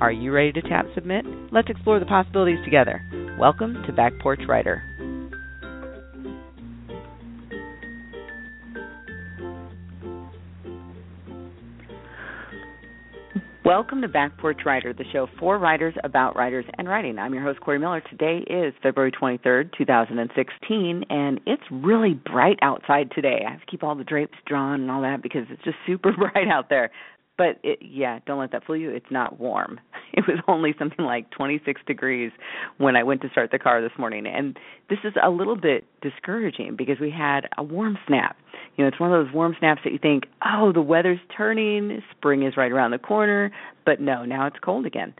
Are you ready to tap submit? Let's explore the possibilities together. Welcome to Back Porch Writer. Welcome to Back Porch Writer, the show for writers, about writers, and writing. I'm your host, Kori Miller. Today is February 23rd, 2016, and it's really bright outside today. I have to keep all the drapes drawn and all that because it's just super bright out there. But it, yeah, don't let that fool you. It's not warm. It was only something like 26 degrees when I went to start the car this morning. And this is a little bit discouraging because we had a warm snap. You know, it's one of those warm snaps that you think, oh, the weather's turning, spring is right around the corner. But no, now it's cold again.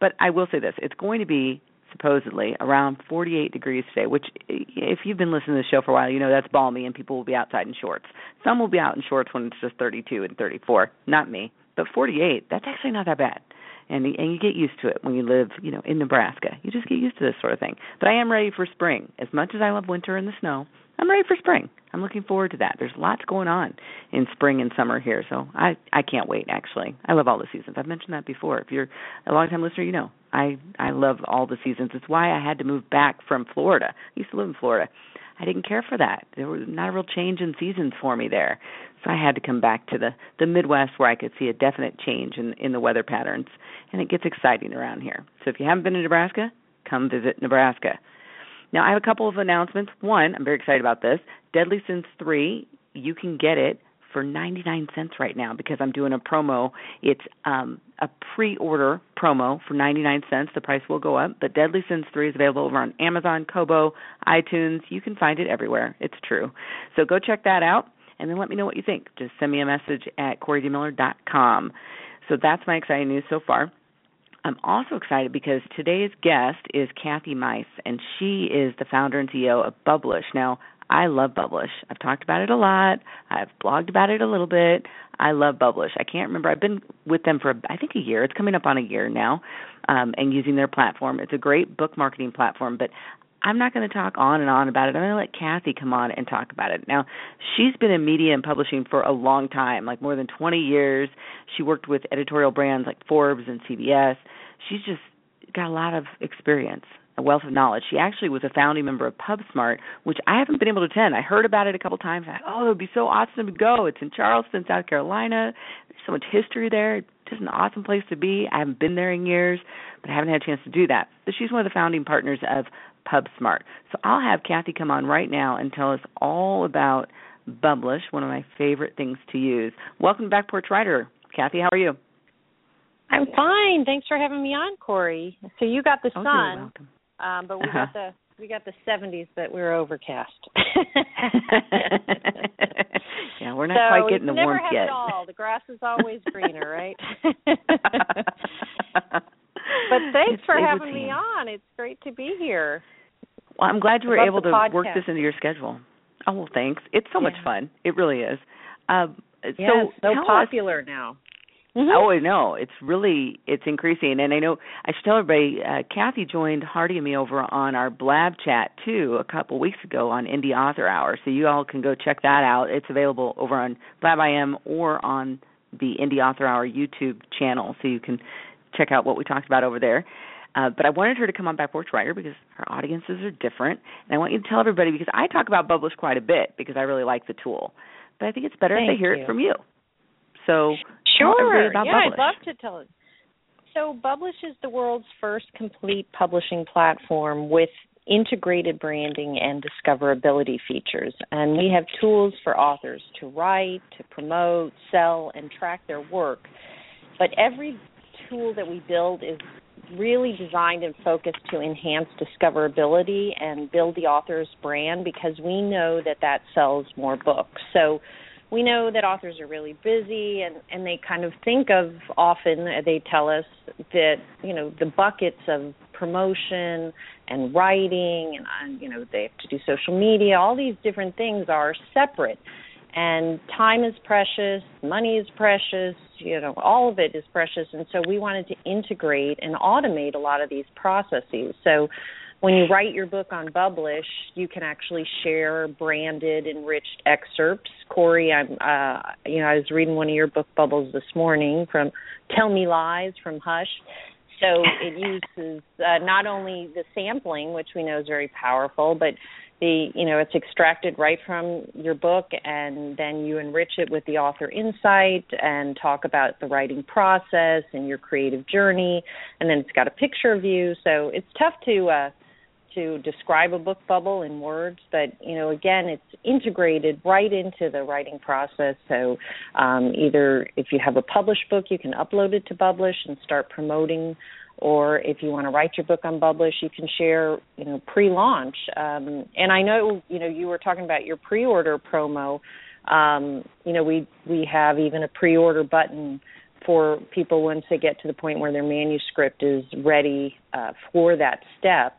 But I will say this it's going to be supposedly around 48 degrees today, which, if you've been listening to the show for a while, you know that's balmy and people will be outside in shorts. Some will be out in shorts when it's just 32 and 34. Not me. But 48, that's actually not that bad and and you get used to it when you live, you know, in Nebraska. You just get used to this sort of thing. But I am ready for spring. As much as I love winter and the snow, I'm ready for spring. I'm looking forward to that. There's lots going on in spring and summer here, so I I can't wait actually. I love all the seasons. I've mentioned that before. If you're a long time listener, you know. I I love all the seasons. It's why I had to move back from Florida. I used to live in Florida. I didn't care for that. There was not a real change in seasons for me there. So I had to come back to the the Midwest where I could see a definite change in in the weather patterns and it gets exciting around here. So if you haven't been to Nebraska, come visit Nebraska. Now I have a couple of announcements. One, I'm very excited about this. Deadly Sins 3, you can get it for 99 cents right now because I'm doing a promo. It's um a pre-order promo for 99 cents. The price will go up, but Deadly Sins 3 is available over on Amazon, Kobo, iTunes. You can find it everywhere. It's true. So go check that out and then let me know what you think. Just send me a message at koridmiller.com. So that's my exciting news so far. I'm also excited because today's guest is Kathy Meis, and she is the founder and CEO of Bublish. Now, I love Bublish. I've talked about it a lot. I've blogged about it a little bit. I love Bublish. I can't remember. I've been with them for I think a year. It's coming up on a year now, um, and using their platform. It's a great book marketing platform. But I'm not going to talk on and on about it. I'm going to let Kathy come on and talk about it. Now, she's been in media and publishing for a long time, like more than 20 years. She worked with editorial brands like Forbes and CBS. She's just got a lot of experience, a wealth of knowledge. She actually was a founding member of PubSmart, which I haven't been able to attend. I heard about it a couple times. I thought, oh, it would be so awesome to go. It's in Charleston, South Carolina. There's so much history there. It's just an awesome place to be. I haven't been there in years, but I haven't had a chance to do that. But she's one of the founding partners of PubSmart. So I'll have Kathy come on right now and tell us all about Bublish, one of my favorite things to use. Welcome back, Porch Writer. Kathy, how are you? I'm fine. Thanks for having me on, Kori. So you got the oh, sun, um, but we uh-huh. got the we got the 70s, but we're overcast. yeah, we're not so quite getting the never warmth have yet. It all. The grass is always greener, right? but thanks for having me on. It's great to be here. Well, I'm glad you were able to work this into your schedule. Oh well, thanks. It's so much fun. It really is. Um, Yeah, so it's so tell us- popular now. Mhm. Oh, I know. It's really it's increasing, and I know I should tell everybody. Uh, Kathy joined Hardy and me over on our Blab chat too a couple weeks ago on Indie Author Hour, so you all can go check that out. It's available over on Blab IM or on the Indie Author Hour YouTube channel, so you can check out what we talked about over there. Uh, but I wanted her to come on Back Porch Writer because our audiences are different, and I want you to tell everybody because I talk about Bublish quite a bit because I really like the tool, but I think it's better if they hear you. it from you. So Sure. yeah. I'd love to tell it. So Bublish is the world's first complete publishing platform with integrated branding and discoverability features. And we have tools for authors to write, to promote, sell, and track their work. But every tool that we build is really designed and focused to enhance discoverability and build the author's brand because we know that that sells more books. So we know that authors are really busy and and they kind of think of often uh, they tell us that you know the buckets of promotion and writing and uh, you know they have to do social media all these different things are separate and time is precious money is precious you know all of it is precious and so we wanted to integrate and automate a lot of these processes so when you write your book on Bublish, you can actually share branded, enriched excerpts. Kori, I'm, uh, you know, I was reading one of your book bubbles this morning from "Tell Me Lies" from Hush. So it uses uh, not only the sampling, which we know is very powerful, but the you know it's extracted right from your book and then you enrich it with the author insight and talk about the writing process and your creative journey and then it's got a picture of you so it's tough to uh to describe a book bubble in words, but you know, again, it's integrated right into the writing process. So, um, either if you have a published book, you can upload it to Bublish and start promoting, or if you want to write your book on Bublish, you can share, you know, pre-launch. Um, and I know, you know, you were talking about your pre-order promo. Um, you know, we we have even a pre-order button for people once they get to the point where their manuscript is ready uh, for that step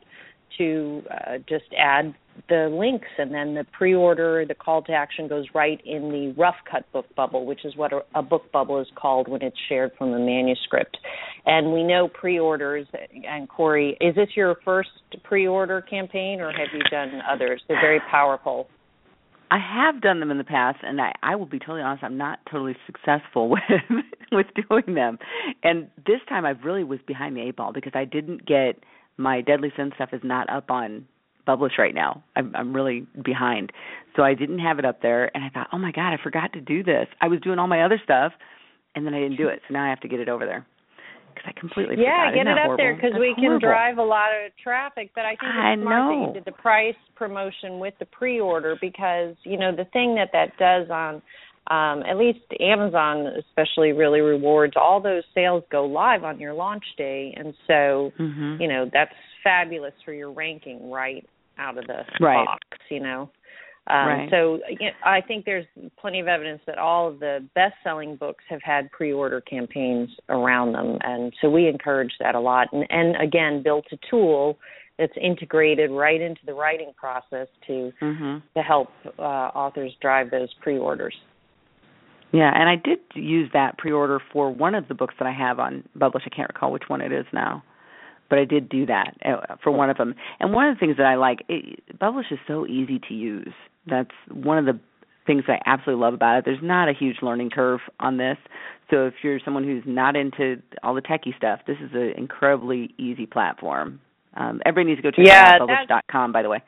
to uh, just add the links and then the pre-order the call to action goes right in the rough cut book bubble which is what a, book bubble is called when it's shared from a manuscript. And we know pre-orders and kori is this your first pre-order campaign or have you done others? They're very powerful. I have done them in the past, and I, I will be totally honest. I'm not totally successful with with doing them, and this time I really was behind the eight ball because I didn't get my Deadly Sin stuff is not up on Bublish right now. I'm I'm really behind. So I didn't have it up there and I thought, "Oh my god, I forgot to do this." I was doing all my other stuff and then I didn't do it. So now I have to get it over there. Cuz I completely forgot. yeah, forgot. get it up horrible? there because we horrible. can drive a lot of traffic. But I think it's I smart know. that you did the price promotion with the pre-order because you know the thing that that does on um, at least Amazon especially really rewards all those sales go live on your launch day, and so mm-hmm. you know that's fabulous for your ranking right out of the right. box. You know, um, right. so you know, I think there's plenty of evidence that all of the best-selling books have had pre-order campaigns around them, and so we encourage that a lot. And, and again, built a tool that's integrated right into the writing process to mm-hmm. to help uh, authors drive those pre-orders. Yeah, and I did use that pre-order for one of the books that I have on Bublish. I can't recall which one it is now, but I did do that uh, for one of them. And one of the things that I like, it, Bublish is so easy to use. That's one of the things I absolutely love about it. There's not a huge learning curve on this. So if you're someone who's not into all the techie stuff, this is an incredibly easy platform. Um, everybody needs to go check yeah, out bublish.com, by the way.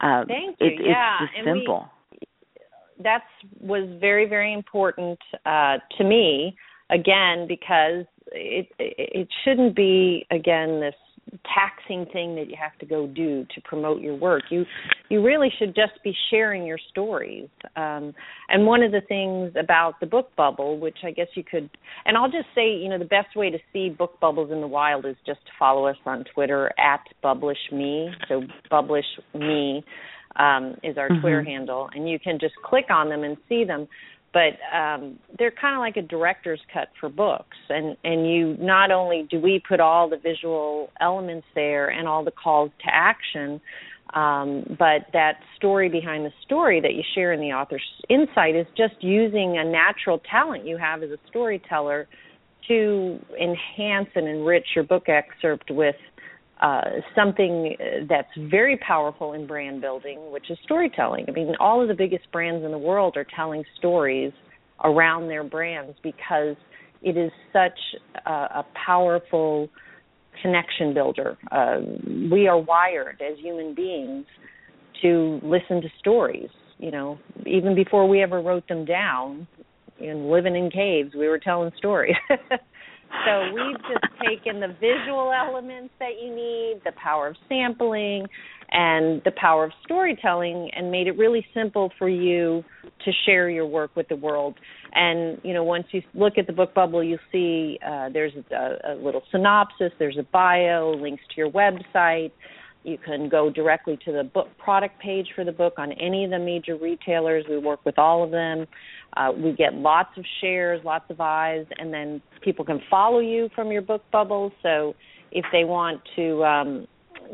Um, thank you. It, yeah, it's just and simple. We, that's was very very important uh, to me again because it it shouldn't be again this taxing thing that you have to go do to promote your work you you really should just be sharing your stories um, and one of the things about the book bubble which i guess you could and i'll just say you know the best way to see book bubbles in the wild is just to follow us on twitter at bublish me so bublish me um, is our mm-hmm. Twitter handle, and you can just click on them and see them. But um, they're kind of like a director's cut for books, and and you not only do we put all the visual elements there and all the calls to action, um, but that story behind the story that you share in the author's insight is just using a natural talent you have as a storyteller to enhance and enrich your book excerpt with uh, something that's very powerful in brand building, which is storytelling. I mean, all of the biggest brands in the world are telling stories around their brands because it is such a, a powerful connection builder. Uh, we are wired as human beings to listen to stories. You know, even before we ever wrote them down, and living in caves, we were telling stories. So we've just taken the visual elements that you need, the power of sampling, and the power of storytelling, and made it really simple for you to share your work with the world. And you know, once you look at the book bubble, you'll see uh, there's a, a little synopsis, there's a bio, links to your website. You can go directly to the book product page for the book on any of the major retailers. We work with all of them. Uh, we get lots of shares, lots of eyes, and then people can follow you from your book bubble. So if they want to um,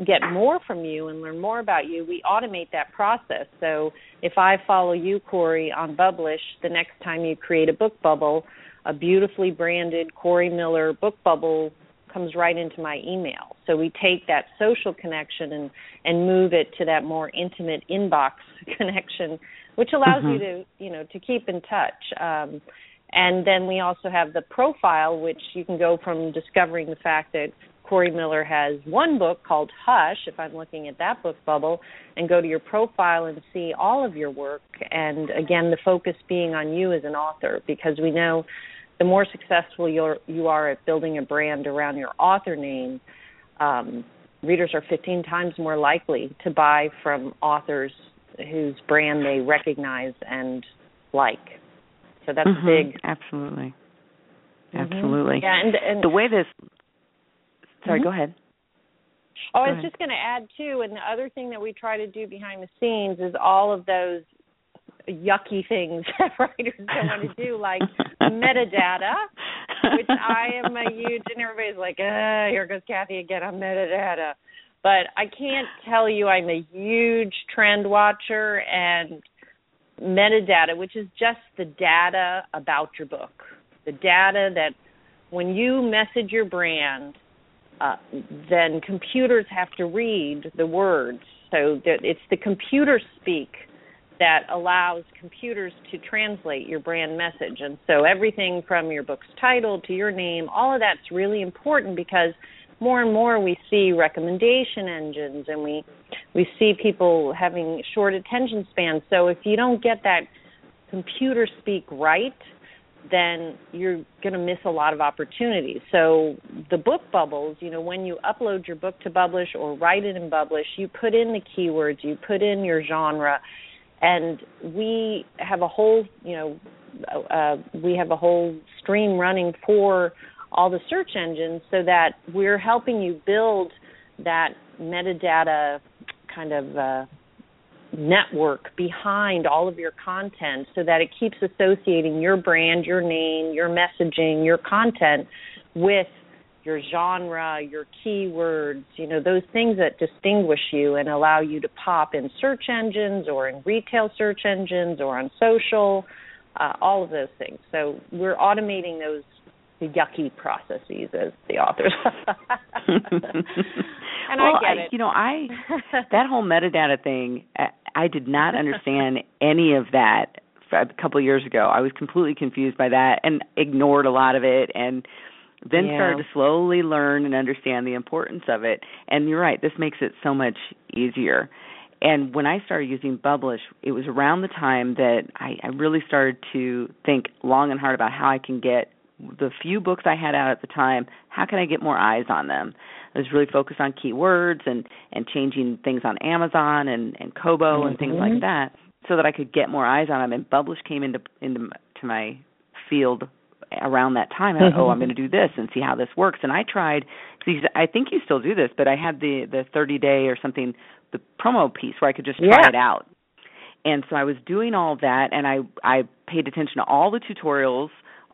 get more from you and learn more about you, we automate that process. So if I follow you, Kori, on Bublish, the next time you create a book bubble, a beautifully branded Kori Miller book bubble comes right into my email. So we take that social connection and and move it to that more intimate inbox connection, which allows mm-hmm. you to you know to keep in touch. Um, and then we also have the profile, which you can go from discovering the fact that Kori Miller has one book called Hush, if I'm looking at that book bubble, and go to your profile and see all of your work. And again, the focus being on you as an author, because we know the more successful you're, you are at building a brand around your author name, um, readers are 15 times more likely to buy from authors whose brand they recognize and like. So that's mm-hmm. big. Absolutely. Mm-hmm. Absolutely. Yeah, and, and the way this Sorry, mm-hmm. go ahead. Oh, go I was ahead. just going to add too, and the other thing that we try to do behind the scenes is all of those yucky things that writers don't want to do, like metadata, which I am a huge, and everybody's like, uh, here goes Kathy again on metadata. But I can't tell you I'm a huge trend watcher and metadata, which is just the data about your book. The data that when you message your brand – uh, then computers have to read the words. So that it's the computer speak that allows computers to translate your brand message. And so everything from your book's title to your name, all of that's really important because more and more we see recommendation engines and we we see people having short attention spans. So if you don't get that computer speak right, then you're going to miss a lot of opportunities. So the book bubbles, you know, when you upload your book to Bublish or write it in Bublish, you put in the keywords, you put in your genre, and we have a whole, you know, uh, we have a whole stream running for all the search engines so that we're helping you build that metadata kind of uh, network behind all of your content so that it keeps associating your brand, your name, your messaging, your content with your genre, your keywords, you know, those things that distinguish you and allow you to pop in search engines or in retail search engines or on social, uh, all of those things. So we're automating those yucky processes as the authors. and well, I get it. You know, I that whole metadata thing, I did not understand any of that a couple of years ago. I was completely confused by that and ignored a lot of it and then yeah. started to slowly learn and understand the importance of it. And you're right, this makes it so much easier. And when I started using Bublish, it was around the time that I, I really started to think long and hard about how I can get the few books I had out at the time, how can I get more eyes on them? I was really focused on keywords and and changing things on Amazon and and Kobo mm-hmm. and things like that, so that I could get more eyes on them. And Bublish came into into to my field around that time. Mm-hmm. oh, I'm going to do this and see how this works. And I tried. I think you still do this, but I had the the 30 day or something, the promo piece where I could just try yeah. it out. And so I was doing all that, and I I paid attention to all the tutorials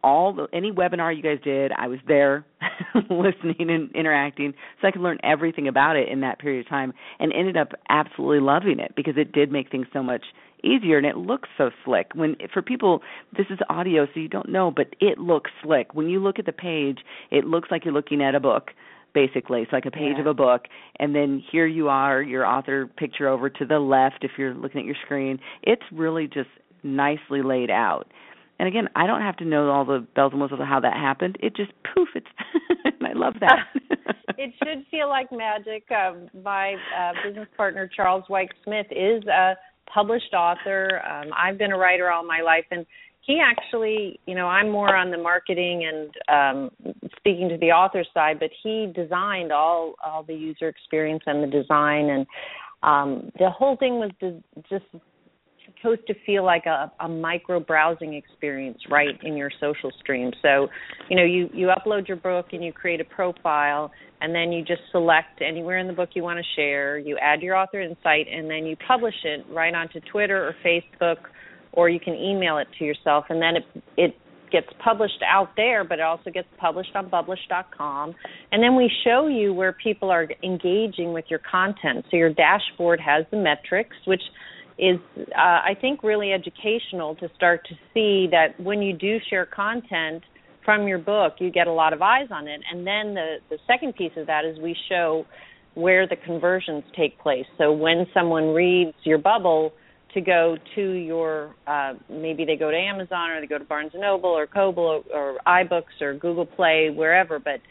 all the any webinar you guys did, I was there listening and interacting so I could learn everything about it in that period of time and ended up absolutely loving it because it did make things so much easier and it looks so slick. When for people this is audio so you don't know, but it looks slick. When you look at the page, it looks like you're looking at a book basically. It's like a page yeah. of a book and then here you are, your author picture over to the left if you're looking at your screen. It's really just nicely laid out and again, I don't have to know all the bells and whistles of how that happened. It just poof, it's I love that. it should feel like magic. Um, my uh, business partner Charles White Smith is a published author. Um, I've been a writer all my life, and he actually, you know, I'm more on the marketing and um, speaking to the author side, but he designed all all the user experience and the design, and um, the whole thing was just supposed to feel like a, a micro browsing experience right in your social stream. So, you know, you you upload your book and you create a profile, and then you just select anywhere in the book you want to share. You add your author insight, and then you publish it right onto Twitter or Facebook, or you can email it to yourself, and then it it gets published out there, but it also gets published on Bublish.com. And then we show you where people are engaging with your content. So your dashboard has the metrics, which is uh, I think really educational to start to see that when you do share content from your book, you get a lot of eyes on it. And then the the second piece of that is we show where the conversions take place. So when someone reads your bubble to go to your uh, maybe they go to Amazon or they go to Barnes and Noble or Kobo or, iBooks or Google Play wherever, but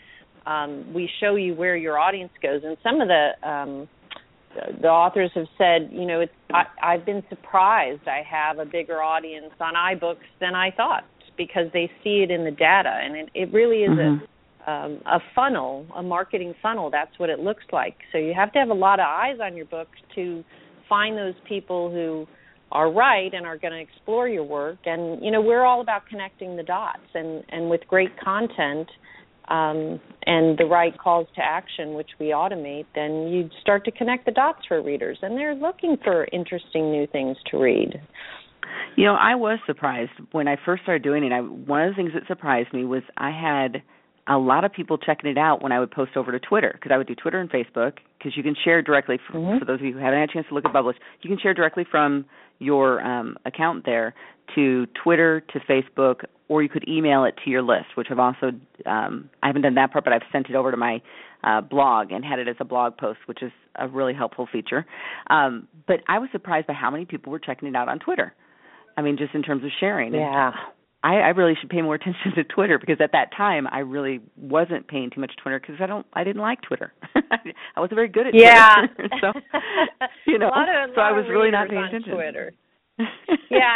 um, we show you where your audience goes. And some of the um, the authors have said, you know, it's I, I've been surprised. I have a bigger audience on iBooks than I thought because they see it in the data, and it, it really is mm-hmm. a um, a funnel, a marketing funnel. That's what it looks like. So you have to have a lot of eyes on your book to find those people who are right and are going to explore your work. And you know, we're all about connecting the dots, and and with great content um, and the right calls to action, which we automate, then you start to connect the dots for readers, and they're looking for interesting new things to read. You know, I was surprised when I first started doing it. I, one of the things that surprised me was I had a lot of people checking it out when I would post over to Twitter because I would do Twitter and Facebook because you can share directly. For, mm-hmm. for those of you who haven't had a chance to look at Bublish, you can share directly from your um, account there to Twitter to Facebook, or you could email it to your list, which I've also um, I haven't done that part, but I've sent it over to my uh, blog and had it as a blog post, which is a really helpful feature. Um, but I was surprised by how many people were checking it out on Twitter. I mean, just in terms of sharing. Yeah. And I, I really should pay more attention to Twitter because at that time I really wasn't paying too much Twitter because I don't I didn't like Twitter. I wasn't very good at yeah. Twitter. so you know, of, so I was really not paying attention. Twitter. Yeah,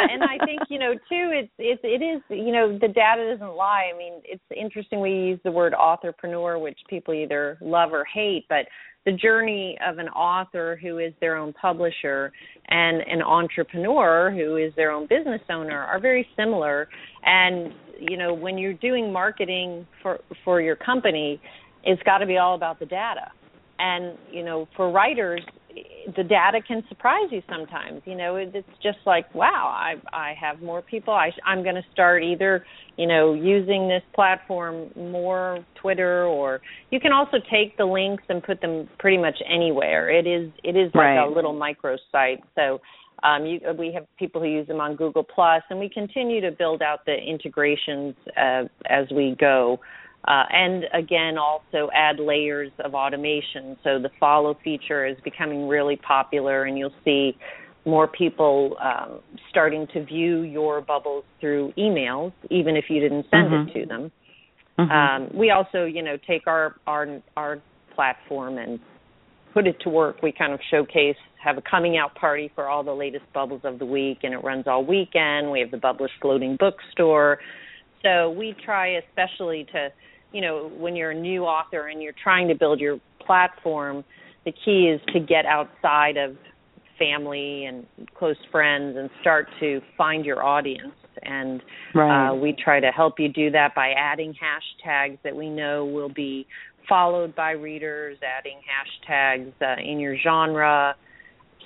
and I think you know too. It's it's it is you know the data doesn't lie. I mean, it's interesting we use the word authorpreneur, which people either love or hate, but the journey of an author who is their own publisher and an entrepreneur who is their own business owner are very similar and you know when you're doing marketing for for your company it's got to be all about the data and you know for writers the data can surprise you sometimes you know it's just like wow i i have more people i i'm going to start either you know using this platform more twitter or you can also take the links and put them pretty much anywhere it is it is like right. a little micro site so um, you, we have people who use them on Google Plus, and we continue to build out the integrations uh, as we go. Uh, and again, also add layers of automation. So the follow feature is becoming really popular, and you'll see more people um, starting to view your bubbles through emails, even if you didn't send mm-hmm. it to them. Mm-hmm. Um, we also, you know, take our our our platform and put it to work. We kind of showcase, have a coming out party for all the latest bubbles of the week, and it runs all weekend. We have the Bublish Floating Bookstore. So we try especially to you know when you're a new author and you're trying to build your platform the key is to get outside of family and close friends and start to find your audience and right. uh, we try to help you do that by adding hashtags that we know will be followed by readers adding hashtags uh, in your genre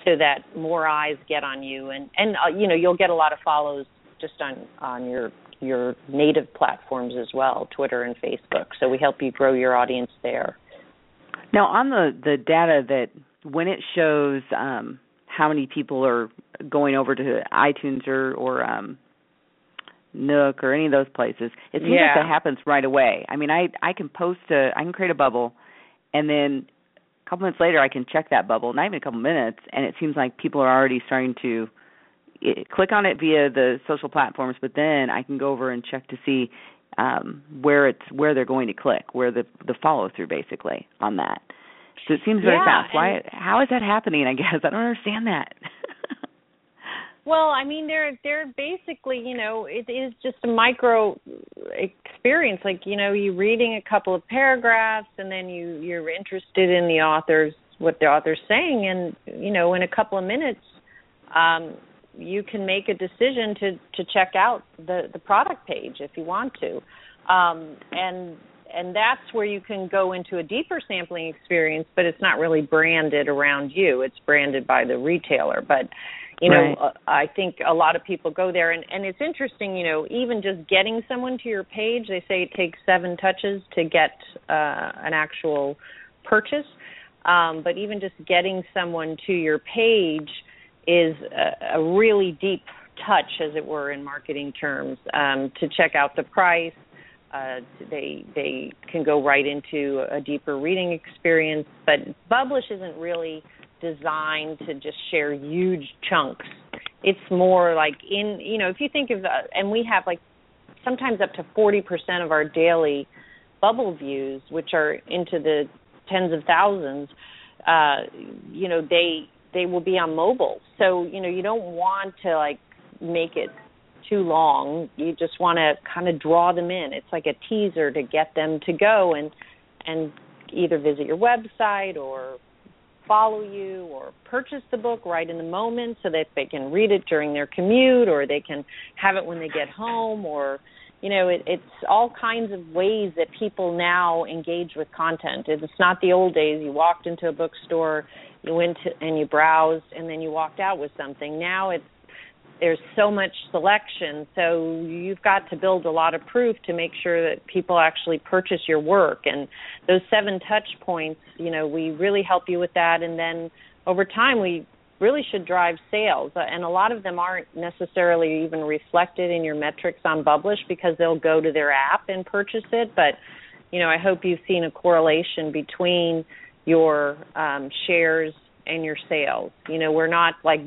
so that more eyes get on you and and uh, you know you'll get a lot of follows just on on your your native platforms as well, Twitter and Facebook. So we help you grow your audience there. Now, on the the data that when it shows um, how many people are going over to iTunes or or um, Nook or any of those places, it seems yeah. like that happens right away. I mean, I I can post a I can create a bubble, and then a couple minutes later I can check that bubble, not even a couple minutes, and it seems like people are already starting to click on it via the social platforms, but then I can go over and check to see um, where it's where they're going to click, where the the follow through basically on that. So it seems very yeah, fast. Why? How is that happening? I guess I don't understand that. well, I mean, they're they're basically, you know, it is just a micro experience. Like, you know, you reading a couple of paragraphs, and then you you're interested in the author's what the author's saying, and you know, in a couple of minutes, um, you can make a decision to to check out the the product page if you want to. Um, and and that's where you can go into a deeper sampling experience but it's not really branded around you. It's branded by the retailer. But you know right. uh, i think a lot of people go there. And and it's interesting you know even just getting someone to your page they say it takes seven touches to get uh an actual purchase. Um but even just getting someone to your page is a, a really deep touch as it were in marketing terms um to check out the price uh, they they can go right into a deeper reading experience, but Bublish isn't really designed to just share huge chunks. It's more like in you know if you think of uh, and we have like sometimes up to 40% of our daily bubble views which are into the tens of thousands uh you know they they will be on mobile. So you know you don't want to like make it too long. You just want to kind of draw them in. It's like a teaser to get them to go and and either visit your website or follow you or purchase the book right in the moment so that they can read it during their commute or they can have it when they get home or you know it, it's all kinds of ways that people now engage with content. It's not the old days. You walked into a bookstore you went to, and you browsed and then you walked out with something. Now it's there's so much selection so you've got to build a lot of proof to make sure that people actually purchase your work. And those seven touch points you know we really help you with that. And then over time we really should drive sales. Uh, and a lot of them aren't necessarily even reflected in your metrics on Bublish because they'll go to their app and purchase it. But you know I hope you've seen a correlation between your um shares and your sales you know we're not like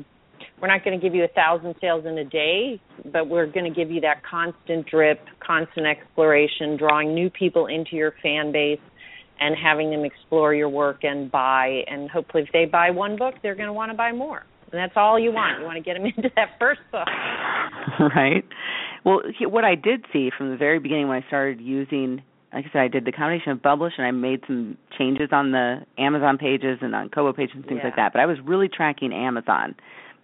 we're not going to give you a thousand sales in a day, but we're going to give you that constant drip, constant exploration, drawing new people into your fan base and having them explore your work and buy. And hopefully, if they buy one book, they're going to want to buy more. And that's all you want. You want to get them into that first book. Right. Well, what I did see from the very beginning when I started using like I said, I did the combination of Bublish and I made some changes on the Amazon pages and on Kobo pages and things yeah. like that. But I was really tracking Amazon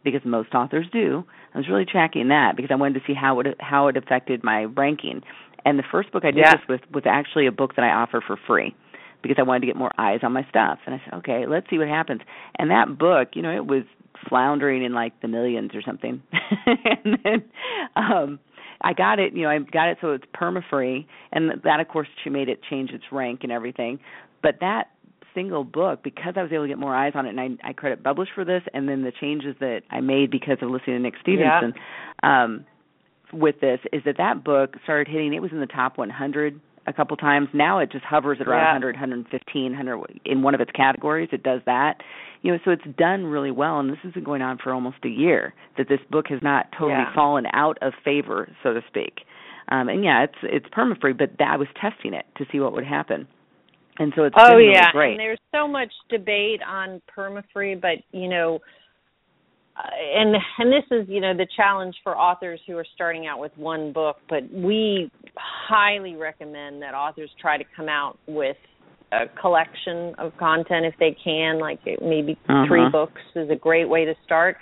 because most authors do. I was really tracking that because I wanted to see how it how it affected my ranking. And the first book I did yeah. this with was actually a book that I offer for free because I wanted to get more eyes on my stuff. And I said, okay, let's see what happens. And that book, you know, it was floundering in like the millions or something. and then um I got it, you know, I got it so it's perma free and that of course she made it change its rank and everything. But that single book because I was able to get more eyes on it, and I, I credit Bublish for this, and then the changes that I made because of listening to Nick Stephenson yeah. um, with this is that that book started hitting. It was in the top 100 a couple times. Now it just hovers at around yeah. 100, 115, 100 in one of its categories. It does that, you know. So it's done really well, and this has been going on for almost a year. That this book has not totally yeah. fallen out of favor, so to speak. Um, and yeah, it's it's perma free, but that, I was testing it to see what would happen and so it's oh really yeah great. and there's so much debate on permafree but you know uh, and and this is you know the challenge for authors who are starting out with one book but we highly recommend that authors try to come out with a collection of content if they can like maybe uh-huh. three books is a great way to start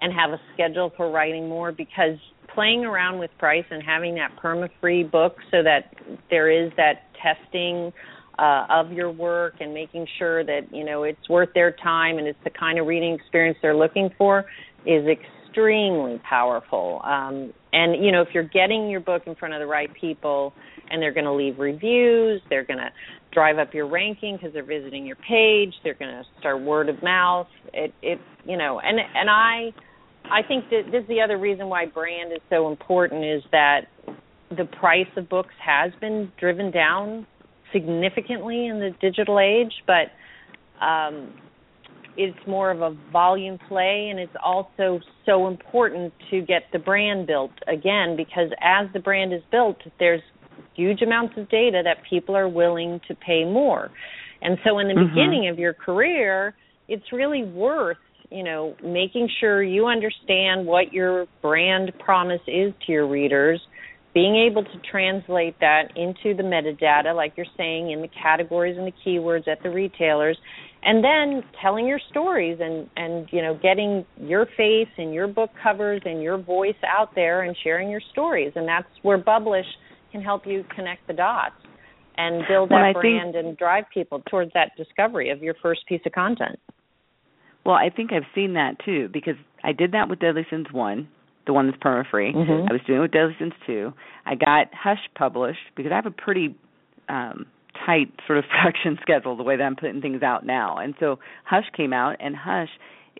and have a schedule for writing more because playing around with price and having that perma free book so that there is that testing uh, of your work and making sure that you know it's worth their time and it's the kind of reading experience they're looking for is extremely powerful. Um, and you know if you're getting your book in front of the right people and they're going to leave reviews, they're going to drive up your ranking because they're visiting your page, they're going to start word of mouth. It it you know and and I I think that this is the other reason why brand is so important is that the price of books has been driven down significantly in the digital age, but um, it's more of a volume play, and it's also so important to get the brand built again because as the brand is built, there's huge amounts of data that people are willing to pay more. And so, in the mm-hmm. beginning of your career, it's really worth you know making sure you understand what your brand promise is to your readers being able to translate that into the metadata, like you're saying, in the categories and the keywords at the retailers, and then telling your stories and and you know getting your face and your book covers and your voice out there and sharing your stories, and that's where Bublish can help you connect the dots and build that well, brand and drive people towards that discovery of your first piece of content. Well, I think I've seen that too because I did that with Deadly Sins 1, the one that's perma free. Mm-hmm. I was doing it with Sins 2. I got Hush published because I have a pretty um tight sort of production schedule the way that I'm putting things out now. And so Hush came out and Hush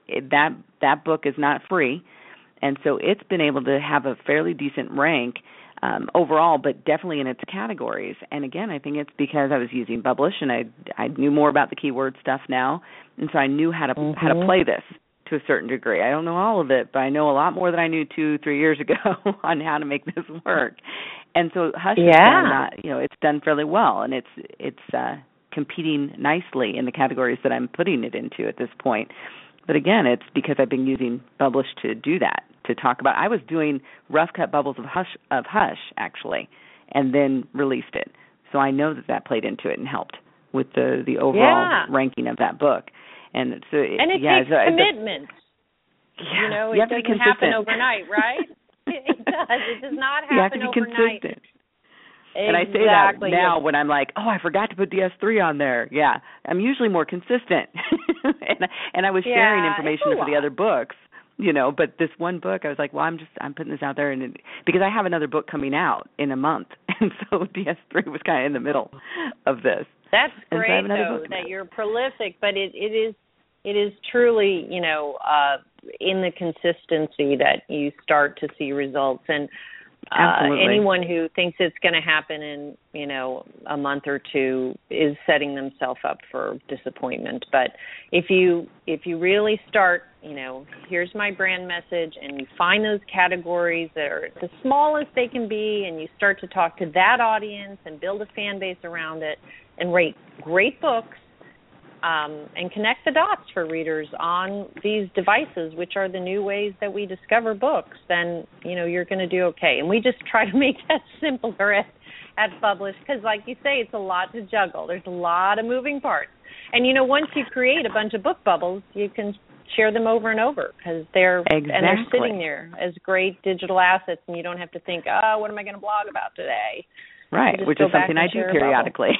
it, that that book is not free. And so it's been able to have a fairly decent rank um, overall, but definitely in its categories. And again, I think it's because I was using Bublish and I I knew more about the keyword stuff now, and so I knew how to mm-hmm. how to play this a certain degree. I don't know all of it, but I know a lot more than I knew two, three years ago on how to make this work. And so Hush yeah. has done not, you know, it's done fairly well, and it's it's uh, competing nicely in the categories that I'm putting it into at this point. But again, it's because I've been using Bublish to do that to talk about. I was doing rough cut bubbles of Hush of Hush actually, and then released it. So I know that that played into it and helped with the the overall yeah. ranking of that book. And so it, and it yeah, takes so commitment. Yeah, you know, you it have doesn't consistent. happen overnight, right? it does. It does not happen you have to be overnight. consistent. Exactly. And I say that now when I'm like, oh, I forgot to put DS3 on there. Yeah, I'm usually more consistent, and and I was sharing Yeah, information it's for the other books, you know. But this one book, I was like, well, I'm just I'm putting this out there, and it, because I have another book coming out in a month, and so DS3 was kind of in the middle of this. That's And so great though that now. you're prolific, but it it is it is truly you know uh in the consistency that you start to see results. And uh anyone who thinks it's going to happen in you know a month or two is setting themselves up for disappointment. But if you if you really start you know here's my brand message and you find those categories that are the smallest they can be and you start to talk to that audience and build a fan base around it and rate great books um, and connect the dots for readers on these devices, which are the new ways that we discover books, then you know you're going to do okay. And we just try to make that simpler at at Bublish because, like you say, it's a lot to juggle. There's a lot of moving parts, and you know once you create a bunch of book bubbles, you can share them over and over because they're and they're sitting there as great digital assets, and you don't have to think, oh, what am I going to blog about today? Right, which is something I do periodically.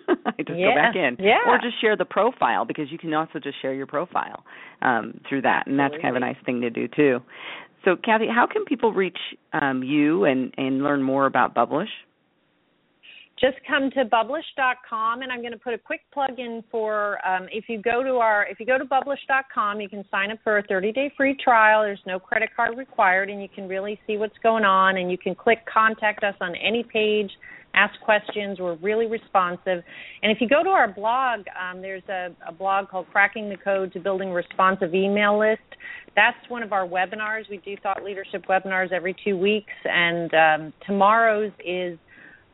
I just Yeah, go back in, yeah. or just share the profile because you can also just share your profile um, through that, and that's kind of a nice thing to do too. So, Kathy, how can people reach um, you and and learn more about Bublish? Just come to bublish.com and i'm going to put a quick plug in for um, if you go to our if you go to bublish.com you can sign up for a 30 day free trial. There's no credit card required and you can really see what's going on and you can click contact us on any page ask questions. We're really responsive. And if you go to our blog um, there's a, a blog called cracking the code to building responsive email list. That's one of our webinars. We do thought leadership webinars every two weeks and um, tomorrow's is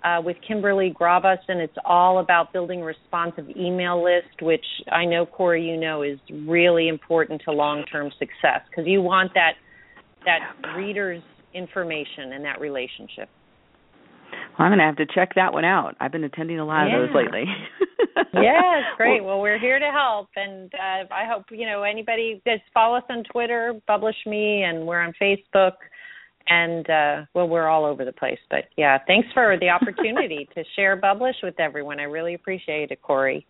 uh, with Kimberly Grabas, and it's all about building a responsive email list, which I know Kori, you know, is really important to long-term success because you want that that reader's information and that relationship. Well, I'm going to have to check that one out. I've been attending a lot of those lately. yes, great. Well, we're here to help, and uh, I hope you know anybody just follow us on Twitter, bublish me, and we're on Facebook, and uh, well, we're all over the place. But yeah, thanks for the opportunity to share Bublish with everyone. I really appreciate it, Kori.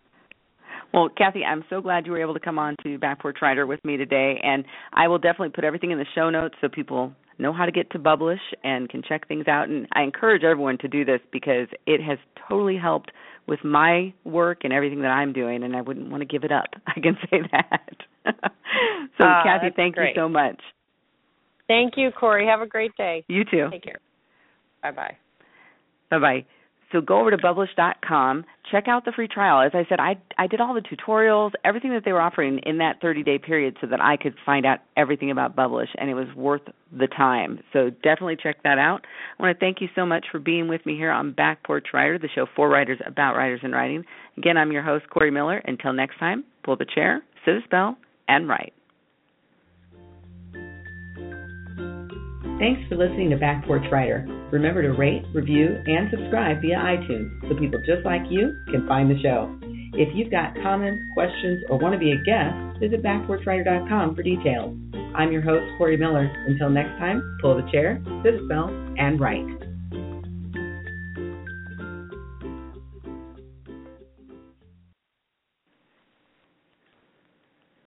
Well, Kathy, I'm so glad you were able to come on to Back Porch Writer with me today, and I will definitely put everything in the show notes so people know how to get to Bublish and can check things out. And I encourage everyone to do this because it has totally helped with my work and everything that I'm doing, and I wouldn't want to give it up. I can say that. so, Ah, Kathy, thank great. you so much. Thank you, Kori. Have a great day. You too. Take care. Bye bye. Bye bye. So go over to bublish.com, check out the free trial. As I said, I I did all the tutorials, everything that they were offering in that 30-day period so that I could find out everything about Bublish and it was worth the time. So definitely check that out. I want to thank you so much for being with me here on Back Porch Writer, the show for writers about writers and writing. Again, I'm your host Kori Miller. Until next time, pull the chair, sit a spell, and write. Thanks for listening to Back Porch Writer. Remember to rate, review, and subscribe via iTunes so people just like you can find the show. If you've got comments, questions, or want to be a guest, visit backporchwriter.com for details. I'm your host, Kori Miller. Until next time, pull the chair, sit a spell, and write.